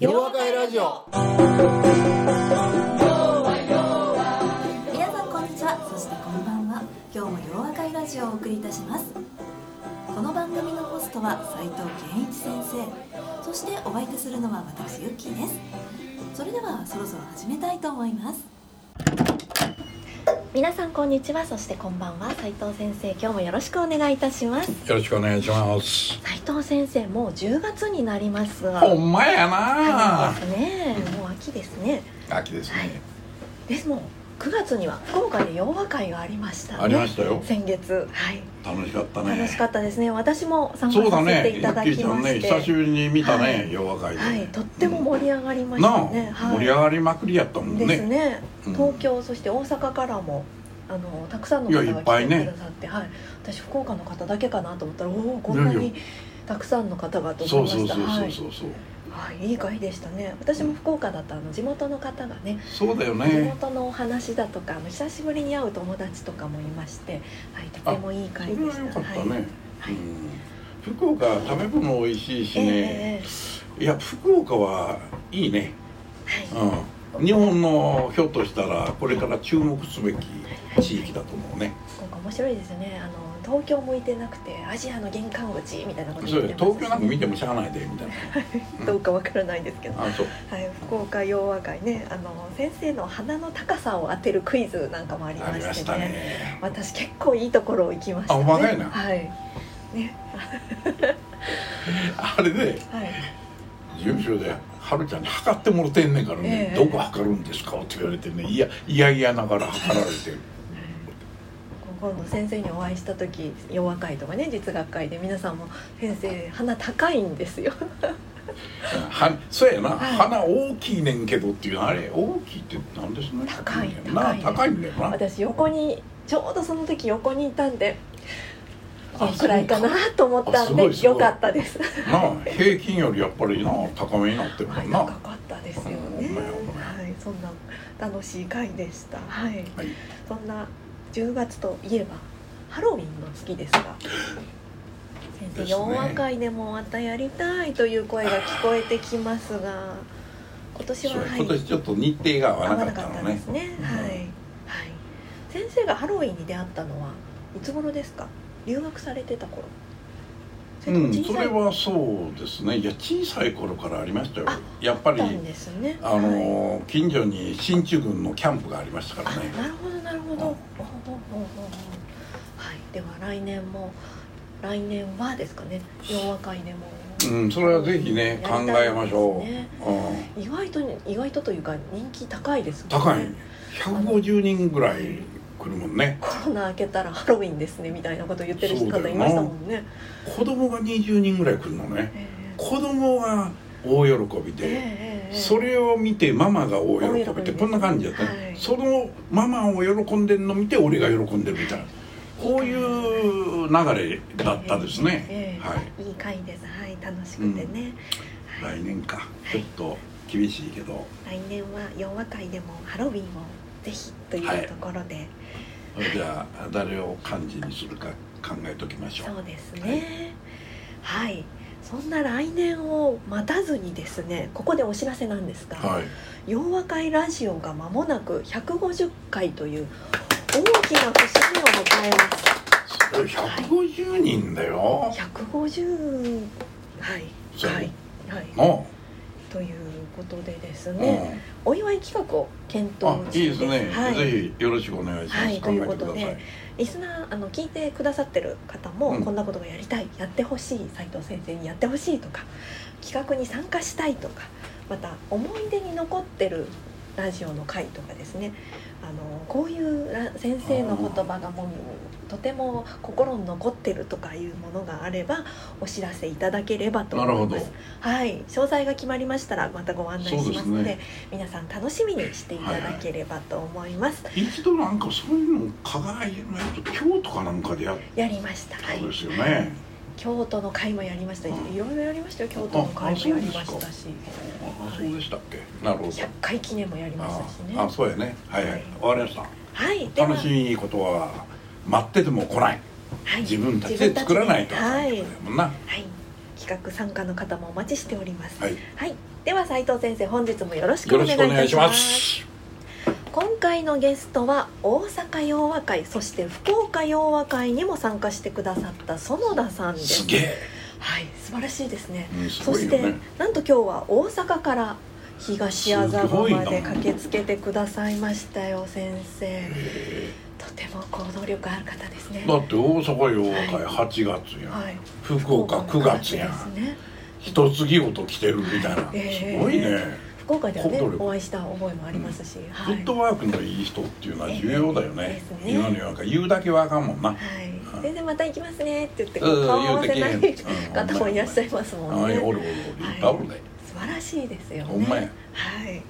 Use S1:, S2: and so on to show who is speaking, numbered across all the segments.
S1: 夜和会ラジオ。
S2: 皆さんこんにちは。そしてこんばんは。今日も洋和会ラジオをお送りいたします。この番組のホストは斉藤健一先生。そしてお相手するのは私ユッキーです。それではそろそろ始めたいと思います。皆さんこんにちは。そしてこんばんは。斉藤先生今日もよろしくお願いいたします。
S1: よろしくお願いします。
S2: 斉藤先生もう10月になりますが。
S1: ほんまや
S2: 早
S1: な
S2: ね。もう秋ですね。
S1: 秋ですね、
S2: はい。ですもん9月には福岡で洋和会がありましたね。
S1: ありましたよ。
S2: 先月。はい。
S1: 楽しかったね。
S2: 楽しかったですね。私も参加
S1: そうだ
S2: させて
S1: ね
S2: いただきまして、
S1: ね。久しぶりに見たね、
S2: はい。
S1: 洋和会で、
S2: はい。とっても盛り上がりましたね、はい、
S1: 盛り上がりまくりやったもんね。
S2: ですね。
S1: うん。
S2: 東京そして大阪からもあのたくさんの方が来てくださって、はい、私福岡の方だけかなと思ったらおおこんないにたくさんの方がと
S1: そう
S2: 思いました。
S1: そうそうそう
S2: はい
S1: そうそう、
S2: はい、いい会でしたね。私も福岡だとあの地元の方がね
S1: そうだよ
S2: 地
S1: ね
S2: 元のお話だとかあの久しぶりに会う友達とかもいまして、はい、とてもいい
S1: そ
S2: 会でした。
S1: ね、
S2: はいはい。
S1: うん、福岡食べ物美味しいしね、
S2: ええ
S1: いや福岡はいいね、
S2: はい。
S1: うん、日本のひょっとしたらこれから注目すべき地域だと思うね、
S2: 福岡面白いですよね。あの東京向いてなくてアジアの玄関口みたいなこと言ってます
S1: 東京なんか見てもしゃあないでみたいな。
S2: どうかわからないですけど、
S1: あそう。
S2: はい、福岡洋和会ねあの先生の鼻の高さを当てるクイズなんかもありま
S1: し
S2: てね。
S1: ね。
S2: 私結構いいところ行きましたね。はい。ね。
S1: あれで
S2: はい。
S1: 事務所で「はるちゃんに測ってもろてんねんからね、
S2: ええ。
S1: どこ測るんですか?」って言われてね。いやいやいやながら測られて
S2: 今度先生にお会いした時洋和会とかね実学会で皆さんも「先生鼻高いんですよ」
S1: はそうやな、
S2: はい。
S1: 鼻大きいねんけどっていうのあれ大きいってなんですね？
S2: 高い
S1: な。
S2: 高い
S1: 高いんだよな。
S2: 私横にちょうどその時横にいたんでこ
S1: あ
S2: のくらいかなと思ったんでよかったです。
S1: なあ平均よりやっぱりな高めになってるも
S2: はい
S1: んな、
S2: 高かったですよね。はいそんな楽しい会でした。はい。
S1: はい。
S2: そんな10月といえばハロウィンの月ですが先生
S1: ですね
S2: 洋和会でもまたやりたいという声が聞こえてきますが今年ははい
S1: 今年ちょっと日程が合
S2: 合
S1: わな
S2: わなかった
S1: かったのね
S2: ですね。
S1: うん
S2: はい、はい。先生がハロウィンに出会ったのはいつ頃ですか？留学されてた頃。それと
S1: うん、それはそうですね。いや小さい頃からありましたよ。
S2: あ
S1: やっぱり
S2: ね。
S1: あのー近所に進駐軍のキャンプがありましたから
S2: はい、
S1: ね
S2: あ、なるほどなるほど。はい。では来年も来年はですかね。洋和会でも。
S1: うんそれはぜひね考えましょう、うん、
S2: 意外と意外とというか人気高いですもん
S1: 高い150人ぐらい来るもんね。
S2: コロナ明けたらハロウィンですねみたいなこと言ってる
S1: そうだよない
S2: 方ましたもんね。
S1: 子供が20人ぐらい来るのね。
S2: え
S1: 子供が大喜び
S2: え
S1: で、
S2: えええ
S1: それを見てママが大喜びってこんな感じだった、
S2: はい。
S1: そのママを喜んでるの見て俺が喜んでるみたいな。こういう流れだったですね、
S2: ええ。
S1: はい。
S2: いい回です。はい。楽しくてね、はい。
S1: 来年か。
S2: はい。
S1: ちょっと厳しいけど、
S2: 来年は洋和会でもハロウィンをぜひというところで、
S1: それじゃあ誰を幹事にするか考えときましょう。
S2: そうですね。はい、そんな来年を待たずにですねここでお知らせなんですが、
S1: はい。
S2: 洋和会ラジオが間もなく150回という大きな節目を迎えます。
S1: それ150人だよ、
S2: 150はい。
S1: そう。
S2: はい。はい。
S1: も
S2: ということでです
S1: う、
S2: ね、お祝い企画を検
S1: うん、あ
S2: 討
S1: いいですね、
S2: はい、
S1: ぜひよろしくお願いします、
S2: はいということでリスナーあの聞いてくださってる方も、
S1: うん。
S2: こんなことがやりたいやってほしい斉藤先生にやってほしいとか企画に参加したいとかまた思い出に残ってるラジオの回とかですね。あのこういうら先生の言葉がもうとても心に残ってるとかいうものがあればお知らせいただければと思います。
S1: なるほ。
S2: はい、詳細が決まりましたらまたご案内しますので
S1: ね。
S2: 皆さん楽しみにしていただければと思います。
S1: 一度なんかそういうの加害のやつ京都かなんかでやっ
S2: やりました。はい。
S1: たんですよね、
S2: 京都の会もやりました。い
S1: うん
S2: ろいろやりましたよ。京都の会もやりましたし、
S1: あそうでしたっけ。なるほど。
S2: 100回記念もやりましたしね。
S1: ああそうやね。はいはい。わかりました。
S2: はい、
S1: 楽しいことは待ってても来ない。
S2: はい、
S1: 自分たちで作らないと。
S2: はい、
S1: もんな。
S2: はい、企画参加の方もお待ちしております。
S1: はい。
S2: はい、では斉藤先生本日もよろしく
S1: よ
S2: お願いしま
S1: ます。す
S2: 今回のゲストは大阪洋和会そして福岡洋和会にも参加してくださった園田さんです。
S1: すげえ、
S2: はい。素晴らしいですね。
S1: うん、す
S2: そして、なんと今日は大阪から東麻布まで駆けつけてくださいましたよ先生。
S1: へ
S2: とても行動力ある方ですね。
S1: えだって大阪洋和会8月やん、
S2: はい。
S1: 福岡9月や
S2: ね。
S1: 一月ごと来てるみたいな、
S2: ええ。
S1: すごいね、
S2: 福岡ではねお会いした覚えもありますし、はい。
S1: フットワークのいい人っていうのは重要だよね,、
S2: ですね。
S1: 今の世の中言うだけはあかんもんな、
S2: はい、全然また行きますねって言って
S1: うん
S2: 顔合わせない方もいらっしゃいますもんね。
S1: ああおるおるおるいっぱいおるで、
S2: 素晴らしいですよね。
S1: ほんまや。
S2: はい。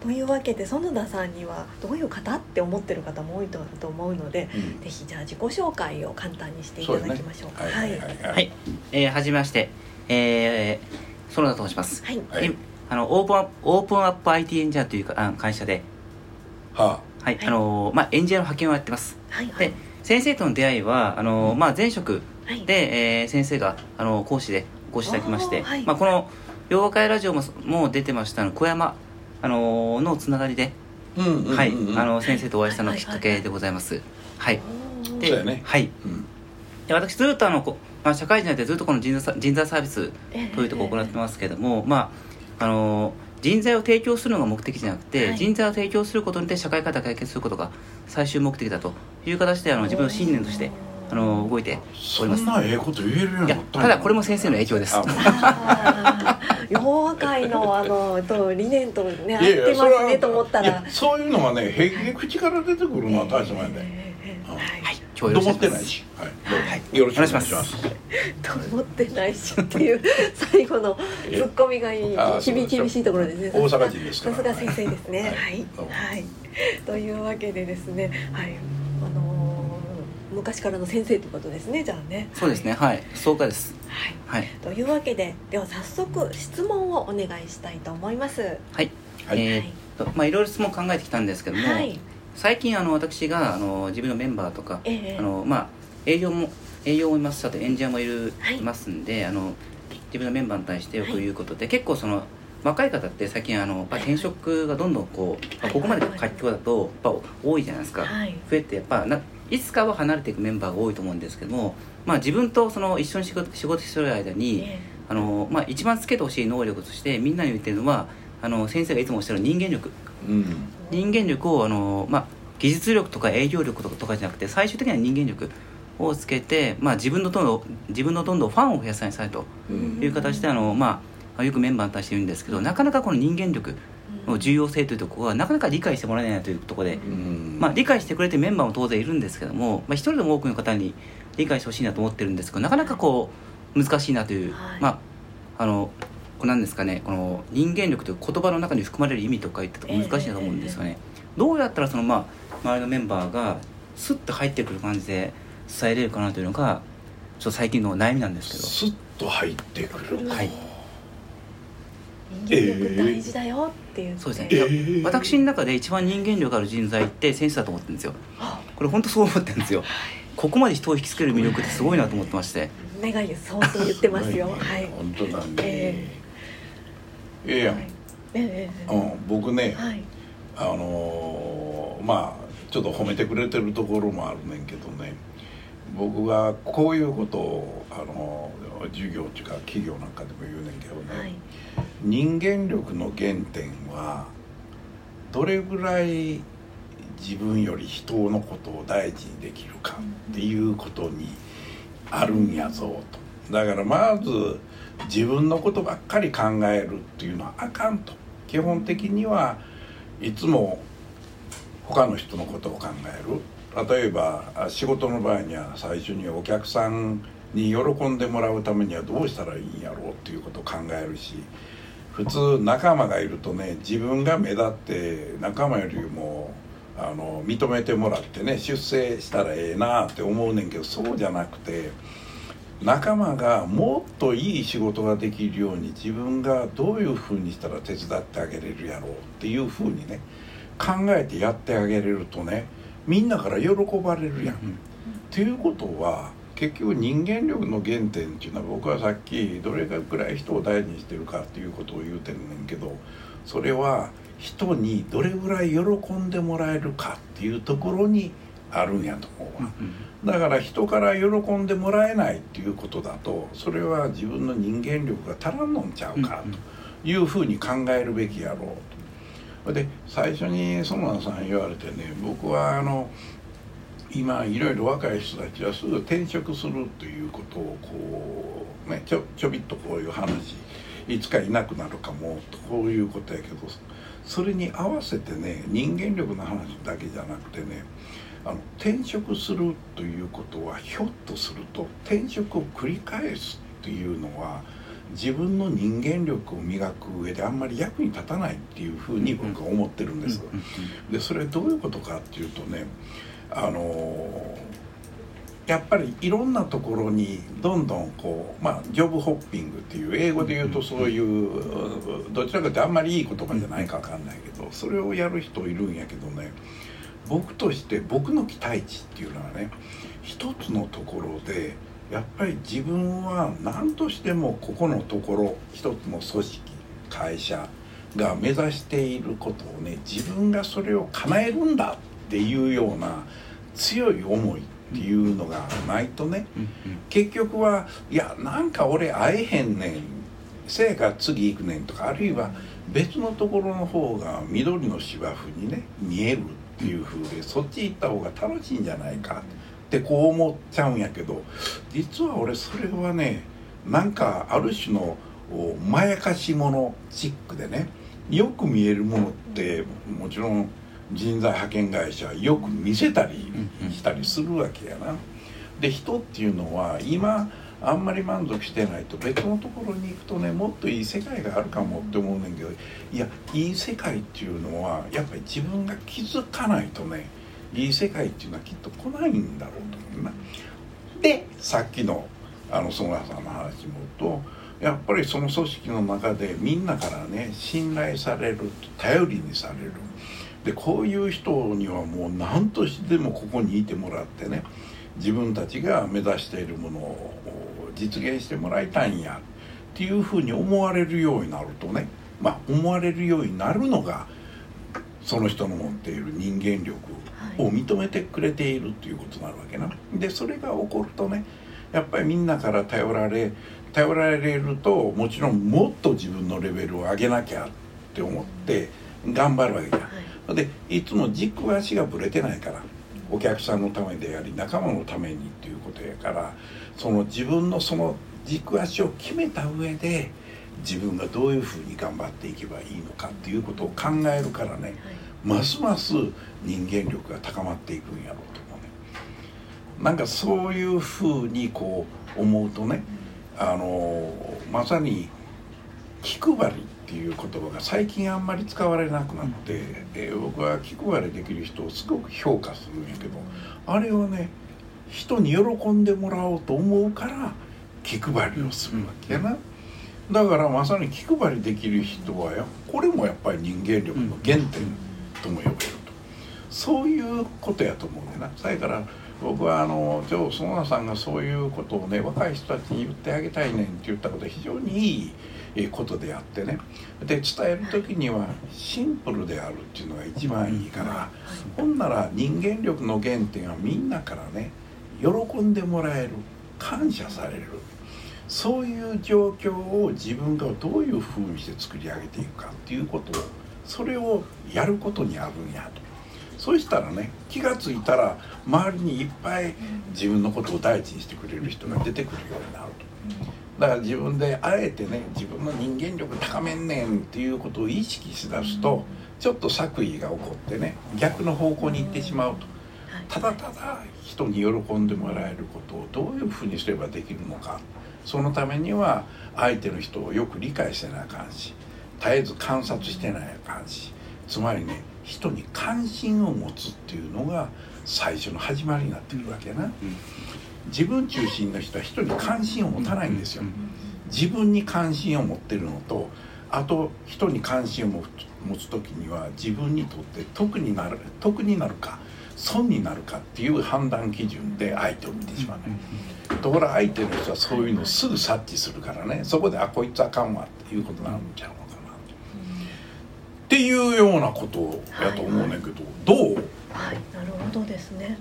S2: というわけで園田さんにはどういう方って思ってる方も多いとと思うので、
S1: うん。
S2: ぜひじゃあ自己紹介を簡単にしていただきましょうか。
S1: はい。はいはいはい、
S3: はい、えー、はじめまして、えー、園田と申します。
S2: はい。
S1: はい。
S3: えあのオープンアップオープンアップ IT エンジニアというかあ会社で、
S1: は
S3: はい、
S2: はい。
S3: あのーまあエンジニアの派遣をやってます。
S2: はいはい。
S3: で、先生との出会いはあのー
S1: うん。
S3: まあ前職
S2: はい。
S3: で、えー、先生があのー講師でご指導いただきまして、
S2: はい。
S3: まあこの洋和会ラジオももう出てましたあの小山あのーのつながりで、
S1: あうんうんうんうん。
S3: はい、あの先生とお会いしたのきっかけでございます。はい。で
S1: そうやね。
S3: はい。
S1: うん。
S3: で私ずっとあのこまあ社会人になってずっとこの人材さ人材サービス
S2: ええ。
S3: というところを行ってますけども、まああの人材を提供するのが目的じゃなくて、
S2: はい。
S3: 人材を提供することによって社会課題を解決することが最終目的だという形であの自分の信念としてあの動いております。
S1: そんなええこと言えるように
S3: いや
S1: なったん
S3: ただこれも先生の影響です
S1: あ
S2: あー洋和会のあのと理念とね合ってますねと思ったら。
S1: そういうのはね平気で口から出てくるのは大したもんやで、
S2: ええ。ええ
S1: うん。
S2: はい。
S3: はい今日よろしくお
S1: どもってない
S3: 願い。します
S1: し、はい。よろしくお願いします。
S2: と思ってないしっていう最後のツッコミがいい厳厳しいところですね。
S1: 大阪人です
S2: さすが先生ですね。
S1: はい。
S2: はい、というわけでですね。はい。あのー昔からの先生ということですねじゃあね。
S3: そうですねはい。総会です。
S2: はい。
S3: はい。
S2: というわけででは早速質問をお願いしたいと思います。
S3: はい、
S1: はい。
S3: えーっとまあいろいろ質問考えてきたんですけども、
S2: はい。
S3: 最近あの私があの自分のメンバーとか
S2: ええ。
S3: あのまあ営業も営業もいますあとエンジニアもいる、
S2: はい。
S3: い、ますんであの自分のメンバーに対してよく言うことで、結構その若い方って最近あのやっぱ転職がどんどんこう、まあここまで活況だとやっぱ多いじゃないですか、
S2: はい。
S3: 増えてやっぱないつかは離れていくメンバーが多いと思うんですけども、まあ、自分とその一緒に仕事仕事してる間に、
S2: え
S3: あのまあ、一番つけてほしい能力としてみんなに言ってるのはあの先生がいつもおっしゃる人間力。
S1: うん。
S2: え
S3: 人間力をあの、まあ、技術力とか営業力とかとかじゃなくて最終的には人間力をつけて、まあ、自分のどんどん自分のどんどんファンを増やさなさいと
S2: うん
S3: いう形であの、まあ、よくメンバーに対して言うんですけどなかなかこの人間力の重要性というところはなかなか理解してもらえないというところで、
S1: うん。
S3: まあ、理解してくれてるメンバーも当然いるんですけども、まあ、一人でも多くの方に理解してほしいなと思ってるんですけどなかなかこう難しいなという、
S2: はい。
S3: まああのこれなんですかねこの人間力という言葉の中に含まれる意味とか言ってと難しいなと思うんですよね、どうやったらそのまあ周りのメンバーがスッと入ってくる感じで伝えれるかなというのがちょっと最近の悩みなんですけど。
S1: スッと入ってくる。
S3: はい。
S2: 人間力大事だよって言って、
S3: そうですね。
S1: えー。
S3: 私の中で一番人間力ある人材って先生だと思ってるんです。よ
S2: あ
S3: これ本当そう思ってるんですよ。ここまで人を引きつける魅力ってすごいなと思ってまして。
S2: 願いです相当言ってますよ。はい。
S1: 本当だね。
S2: え
S1: ええやん、
S2: はい。ええ
S1: うん、僕ね、
S2: はい。
S1: あのーまあちょっと褒めてくれてるところもあるねんけどね。僕がこういうことを、あのー授業っていうか企業なんかでも言うねんけどね、
S2: はい
S1: 人間力の原点はどれぐらい自分より人のことを大事にできるかっていうことにあるんやぞと。だからまず自分のことばっかり考えるっていうのはあかんと。基本的にはいつも他の人のことを考える。例えば仕事の場合には最初にお客さんに喜んでもらうためにはどうしたらいいんやろうっていうことを考えるし普通仲間がいるとね自分が目立って仲間よりもあの認めてもらってね出世したらええなって思うねんけどそうじゃなくて仲間がもっといい仕事ができるように自分がどういうふうにしたら手伝ってあげれるやろうっていうふうにね考えてやってあげれるとねみんなから喜ばれるやん。
S3: うん
S1: いうことは結局人間力の原点っていうのは僕はさっきどれぐらい人を大事にしてるかっていうことを言うてるねんけどそれは人にどれぐらい喜んでもらえるかっていうところにあるんやと思うわ。だから人から喜んでもらえないっていうことだとそれは自分の人間力が足らんのんちゃうかというふうに考えるべきやろうと。で最初に園田さん言われてね僕はあの今いろいろ若い人たちはすぐ転職するということをこうねちょちょびっとこういう話いつかいなくなるかもとこういうことやけどそれに合わせてね人間力の話だけじゃなくてねあの転職するということはひょっとすると転職を繰り返すっていうのは自分の人間力を磨く上であんまり役に立たないっていうふうに僕は思ってるんです。でそれどういうことかっていうとねあのやっぱりいろんなところにどんどんこうまあジョブホッピングっていう英語で言うとそういうどちらかというとあんまりいい言葉じゃないか分かんないけどそれをやる人いるんやけどね僕として僕の期待値っていうのはね一つのところでやっぱり自分は何としてもここのところ一つの組織会社が目指していることをね自分がそれを叶えるんだっていうような強い思いっていうのがないとね、結局はいやなんか俺会えへんねんせやから次行くねんとかあるいは別のところの方が緑の芝生にね見えるっていう風でそっち行った方が楽しいんじゃないかってこう思っちゃうんやけど実は俺それはねなんかある種のまやかしものチックでねよく見えるものってもちろん人材派遣会社よく見せたりしたりするわけやな。で人っていうのは今あんまり満足してないと別のところに行くとねもっといい世界があるかもって思うねんけどいやいい世界っていうのはやっぱり自分が気づかないとねいい世界っていうのはきっと来ないんだろうと思うな。でさっきのあの曽我さんの話もとやっぱりその組織の中でみんなからね信頼される頼りにされる。でこういう人にはもう何としてもここにいてもらってね自分たちが目指しているものを実現してもらいたいんやっていうふうに思われるようになるとねまあ思われるようになるのがその人の持っている人間力を認めてくれているっていうことになるわけな。でそれが起こるとねやっぱりみんなから頼られ頼られるともちろんもっと自分のレベルを上げなきゃって思って頑張るわけじゃん。でいつも軸足がぶれてないからお客さんのためであり仲間のためにっていうことやからその自分のその軸足を決めた上で自分がどういうふうに頑張っていけばいいのかっていうことを考えるからね、ますます人間力が高まっていくんやろうと思うね。なんかそういうふうにこう思うとねあのまさに気配りっていう言葉が最近あんまり使われなくなって、えー、僕は気配りできる人をすごく評価するんやけどあれはね人に喜んでもらおうと思うから気配りをするわけやな。だからまさに気配りできる人はやこれもやっぱり人間力の原点とも呼べるとそういうことやと思うねんな。それから僕はあの今日園田さんがそういうことをね若い人たちに言ってあげたいねんって言ったことは非常にいいことであってねで伝える時にはシンプルであるっていうのが一番いいから、ほんなら人間力の原点はみんなからね喜んでもらえる感謝されるそういう状況を自分がどういうふうにして作り上げていくかっていうことをそれをやることにあるんやと。そうしたらね気が付いたら周りにいっぱい自分のことを第一にしてくれる人が出てくるようになると。だから自分であえてね自分の人間力高めんねんっていうことを意識しだすとちょっと作為が起こってね逆の方向に行ってしまうと。ただただ人に喜んでもらえることをどういうふうにすればできるのか。そのためには相手の人をよく理解してなあかんし絶えず観察してないあかんしつまりね人に関心を持つっていうのが最初の始まりになってくるわけやな。うん自分中心の人は人に関心を持たないんですよ。自分に関心を持ってるのとあと人に関心を持つ時には自分にとって得になる得になるか損になるかっていう判断基準で相手を見てしまう、ね、ところが相手の人はそういうのをすぐ察知するからね。そこであこいつあかんわっていうことになるんちゃうのかな。っていうようなことやと思うねんけど、どう？
S2: はい。なるほどですね。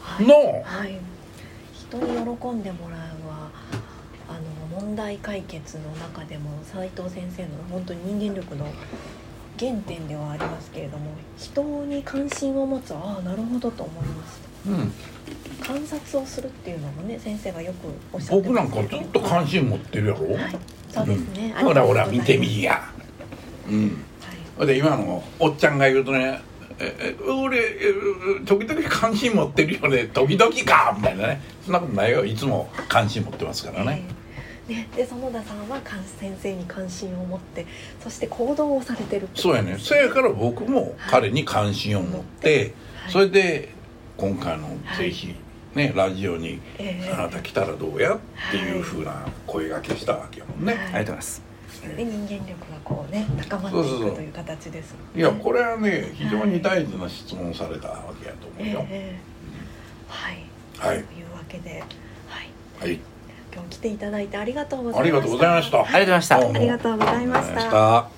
S2: はい。
S1: なあ
S2: はい人に喜んでもらうはあの問題解決の中でも斉藤先生の本当に人間力の原点ではありますけれども人に関心を持つああなるほどと思いました。
S1: うん。
S2: 観察をするっていうのもね先生がよくおっしゃって
S1: 僕なんかずっと関心持ってるやろ、
S2: はいそうですね、
S1: ほらほら見て
S2: み
S1: みや。うん。
S2: はい
S1: で今のおっちゃんが言うとね「ええ俺え時々関心持ってるよね時々か」みたいなね。そんなことないよ。いつも関心持ってますからね、
S2: ええ。ね、で園田さんは関先生に関心を持ってそして行動をされてる
S1: そうやね。そやから僕も彼に関心を持って、
S2: はい。
S1: それで今回のぜひね、ラジオに
S2: ええ。
S1: あなた来たらどうやっていうふうな声がけしたわけやもんね、
S2: はい。
S3: ありがとうございます
S2: それで人間力がこうね高まっていくという形です
S1: いやこれはね非常に大事な質問をされたわけやと思うよ、
S2: ええはい、
S1: はい。
S2: というわけで、はい、
S1: はい。
S2: 今日来ていただいてありがとうございました。
S1: ありがとうございました。
S3: ありがとうございました。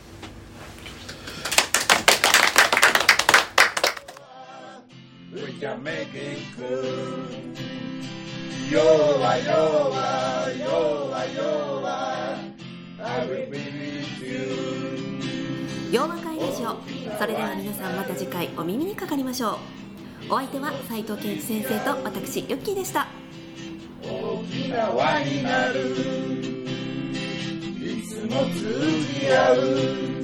S1: どうも。
S2: ありがと
S4: 洋和会ラジオ。それでは皆さんまた次回お耳にかかりましょう。お相手は斉藤健一先生と私ヨッキーでした。
S1: 大きな輪になる。いつも通じ合う。